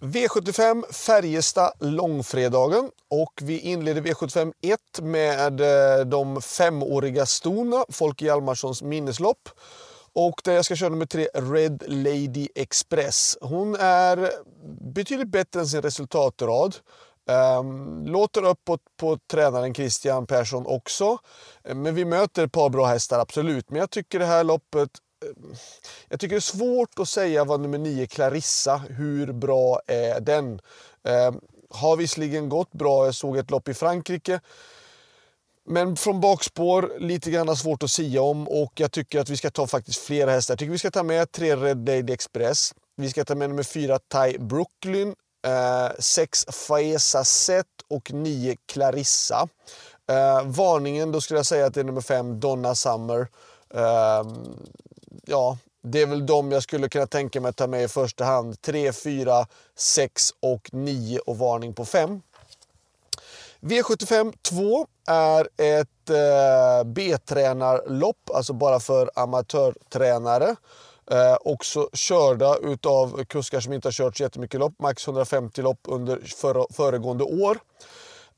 V75 Färjestad långfredagen och vi inleder V75 1 med eh, de femåriga stona, Folke Hjalmarssons minneslopp. Och där jag ska köra nummer tre, Red Lady Express. Hon är betydligt bättre än sin resultatrad. Um, låter uppåt på tränaren Christian Persson också. Men vi möter ett par bra hästar, absolut. Men jag tycker det här loppet jag tycker det är svårt att säga vad nummer 9 Clarissa, hur bra är den? Eh, har visserligen gått bra, jag såg ett lopp i Frankrike. Men från bakspår, lite grann svårt att sia om och jag tycker att vi ska ta faktiskt flera hästar. Jag tycker vi ska ta med tre Red Lady Express. Vi ska ta med nummer fyra Thai Brooklyn, 6 eh, Faesa Set och 9 Clarissa. Eh, varningen, då skulle jag säga att det är nummer 5 Donna Summer. Eh, ja, det är väl de jag skulle kunna tänka mig att ta med i första hand. 3, 4, 6 och 9 och varning på 5. V75 2 är ett eh, B-tränarlopp, alltså bara för amatörtränare. Eh, också körda utav kuskar som inte har kört så jättemycket lopp, max 150 lopp under förra, föregående år.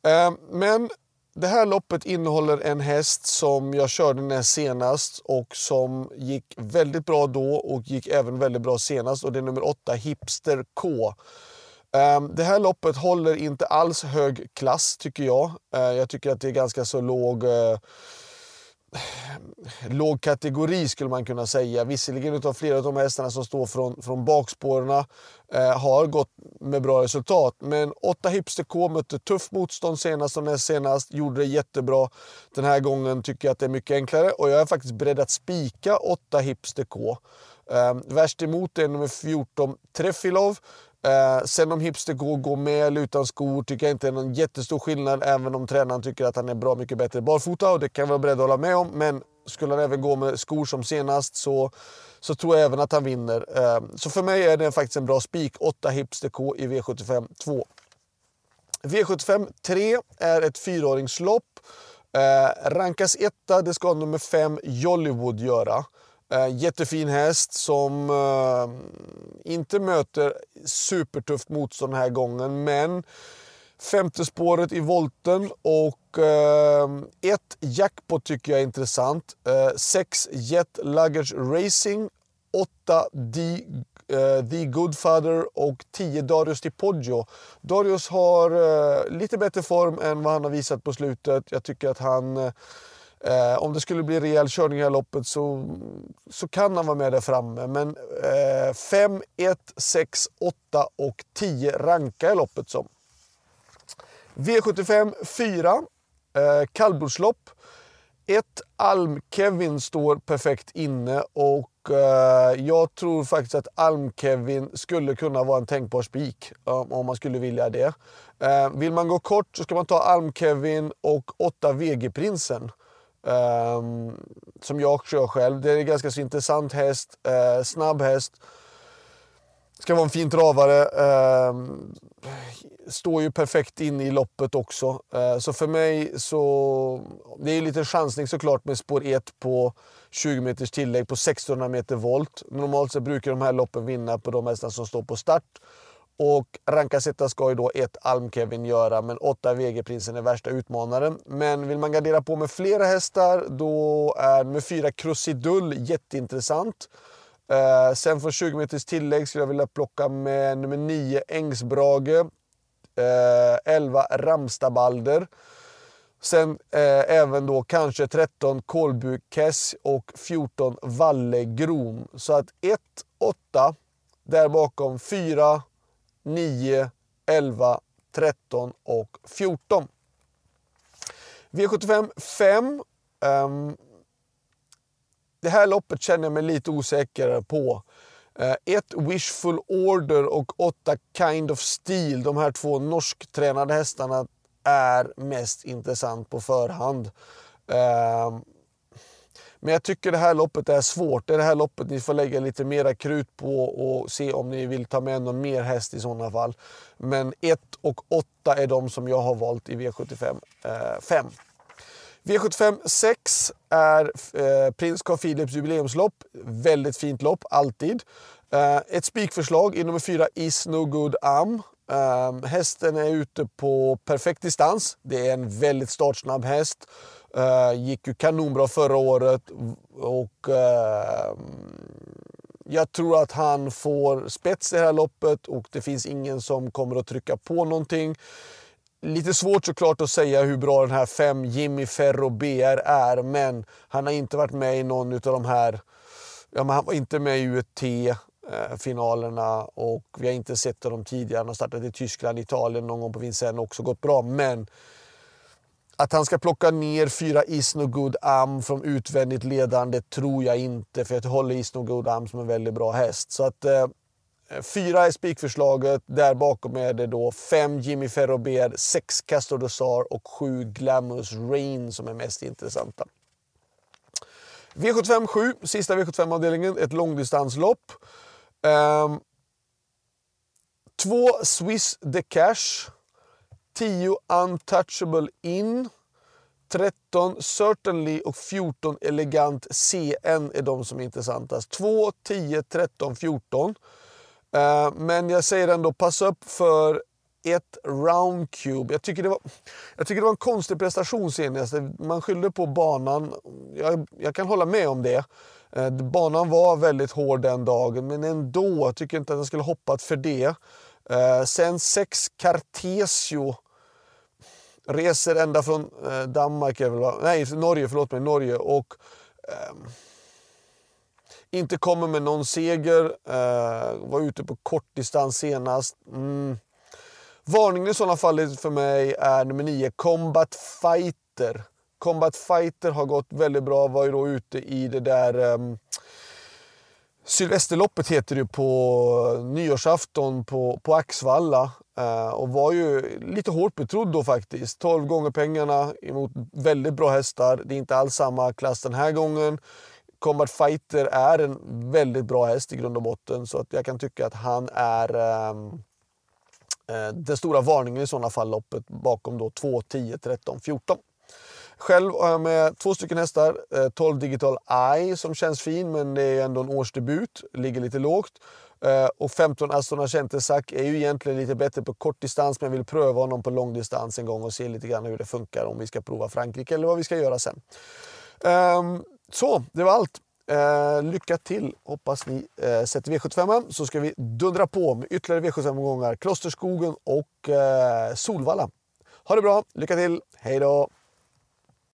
Eh, men det här loppet innehåller en häst som jag körde näst senast och som gick väldigt bra då och gick även väldigt bra senast och det är nummer 8 Hipster K. Ehm, det här loppet håller inte alls hög klass tycker jag. Ehm, jag tycker att det är ganska så låg eh, låg kategori skulle man kunna säga. Visserligen utav flera av de hästarna som står från, från bakspåren eh, har gått med bra resultat. Men 8 Hipster K mötte tufft motstånd senast och näst senast. Gjorde det jättebra. Den här gången tycker jag att det är mycket enklare och jag är faktiskt beredd att spika 8 Hipster K. Eh, värst emot är nummer 14 Treffilov. Eh, sen om Hipster går, går med eller utan skor tycker jag inte är någon jättestor skillnad. Även om tränaren tycker att han är bra mycket bättre barfota och det kan jag vara beredd att hålla med om. Men skulle han även gå med skor som senast så, så tror jag även att han vinner. Eh, så för mig är det faktiskt en bra spik. 8 Hipster K i V75 2. V75 3 är ett fyraåringslopp. Eh, rankas etta, det ska nummer 5 Jollywood göra. Eh, jättefin häst som eh, inte möter supertufft motstånd den här gången, men femte spåret i volten och eh, ett jackpot tycker jag är intressant. Eh, sex Jet Luggage Racing, åtta D The Goodfather och tio Darius Di Poggio. Darius har lite bättre form än vad han har visat på slutet. Jag tycker att han Eh, om det skulle bli rejäl körning i det här loppet så, så kan han vara med där framme. Men eh, 5, 1, 6, 8 och 10 rankar jag loppet som. V75 4, eh, kallblodslopp. 1, Alm-Kevin står perfekt inne och eh, jag tror faktiskt att Alm-Kevin skulle kunna vara en tänkbar spik om man skulle vilja det. Eh, vill man gå kort så ska man ta Alm-Kevin och 8 VG-prinsen. Um, som jag kör själv. Det är en ganska så intressant häst, uh, snabb häst. Ska vara en fin travare. Uh, står ju perfekt in i loppet också. Uh, så för mig så... Det är lite chansning såklart med spår 1 på 20 meters tillägg på 1600 meter volt. Normalt så brukar de här loppen vinna på de hästar som står på start. Och Rankasetta ska ju då ett Alm-Kevin göra, men 8 VG-prinsen är värsta utmanaren. Men vill man gardera på med flera hästar, då är nummer 4 Krusidull jätteintressant. Eh, sen från 20 meters tillägg skulle jag vilja plocka med nummer 9 Ängsbrage, eh, 11 Ramstabalder. Sen eh, även då kanske 13 Kolbu Kess och 14 Valle Grom. Så att 1, 8, där bakom 4, 9, 11, 13 och 14. V75 5. Um, det här loppet känner jag mig lite osäkrare på. Uh, ett Wishful Order och åtta Kind of Steel, de här två norsktränade hästarna, är mest intressant på förhand. Uh, men jag tycker det här loppet är svårt. Det är det här loppet ni får lägga lite mera krut på och se om ni vill ta med någon mer häst i sådana fall. Men 1 och 8 är de som jag har valt i V75 eh, 5. V75 6 är eh, Prins Carl Philips jubileumslopp. Väldigt fint lopp, alltid. Eh, ett spikförslag i nummer 4 Is No Good Am. Um, hästen är ute på perfekt distans. Det är en väldigt startsnabb häst. Eh, gick ju kanonbra förra året och ehm, jag tror att han får spets i det här loppet och det finns ingen som kommer att trycka på någonting. Lite svårt såklart att säga hur bra den här 5 Jimmy Ferro BR är, men han har inte varit med i någon av de här... Ja, men han var inte med i UET-finalerna eh, och vi har inte sett honom tidigare. Han har startat i Tyskland, Italien någon gång på Vincennes också gått bra. Men att han ska plocka ner fyra Isnogud Am från utvändigt ledande tror jag inte. För jag håller Isnogud Am som en väldigt bra häst. Så att eh, Fyra är spikförslaget. Där bakom är det då fem Jimmy Ferrober, sex Castor Dosar och sju Glamorous Rain som är mest intressanta. V75 7, sista V75-avdelningen, ett långdistanslopp. Um, två Swiss De Cash. 10 Untouchable In. 13 Certainly och 14 Elegant CN är de som är intressantast. 2, 10, 13, 14. Men jag säger ändå, pass upp för ett round cube. Jag tycker det var, jag tycker det var en konstig prestation senast. Man skyllde på banan. Jag, jag kan hålla med om det. Eh, banan var väldigt hård den dagen, men ändå. Jag tycker inte att jag skulle hoppat för det. Eh, sen 6 Cartesio reser ända från eh, Danmark, nej Norge, förlåt mig, Norge. Och, eh, inte kommer med någon seger. Eh, var ute på kortdistans senast. Mm. Varningen i sådana fall för mig är nummer 9, Combat Fighter. Combat Fighter har gått väldigt bra, var ju då ute i det där eh, Sylvesterloppet heter det på nyårsafton på, på Axvalla. Eh, och var ju lite hårt betrodd då faktiskt. 12 gånger pengarna emot väldigt bra hästar. Det är inte alls samma klass den här gången. Combat Fighter är en väldigt bra häst i grund och botten så att jag kan tycka att han är ehm, eh, den stora varningen i sådana fall loppet bakom då 2, 10, 13, 14. Själv har jag med två stycken hästar. Eh, 12 Digital Eye som känns fin men det är ändå en årsdebut, ligger lite lågt. Eh, och 15 Aston Acentesac är ju egentligen lite bättre på kortdistans men jag vill pröva honom på långdistans en gång och se lite grann hur det funkar om vi ska prova Frankrike eller vad vi ska göra sen. Ehm, så, det var allt. Eh, lycka till! Hoppas ni sätter V75 så ska vi dundra på med ytterligare V75-omgångar. Klosterskogen och Solvalla. Ha det bra, lycka till, hej då!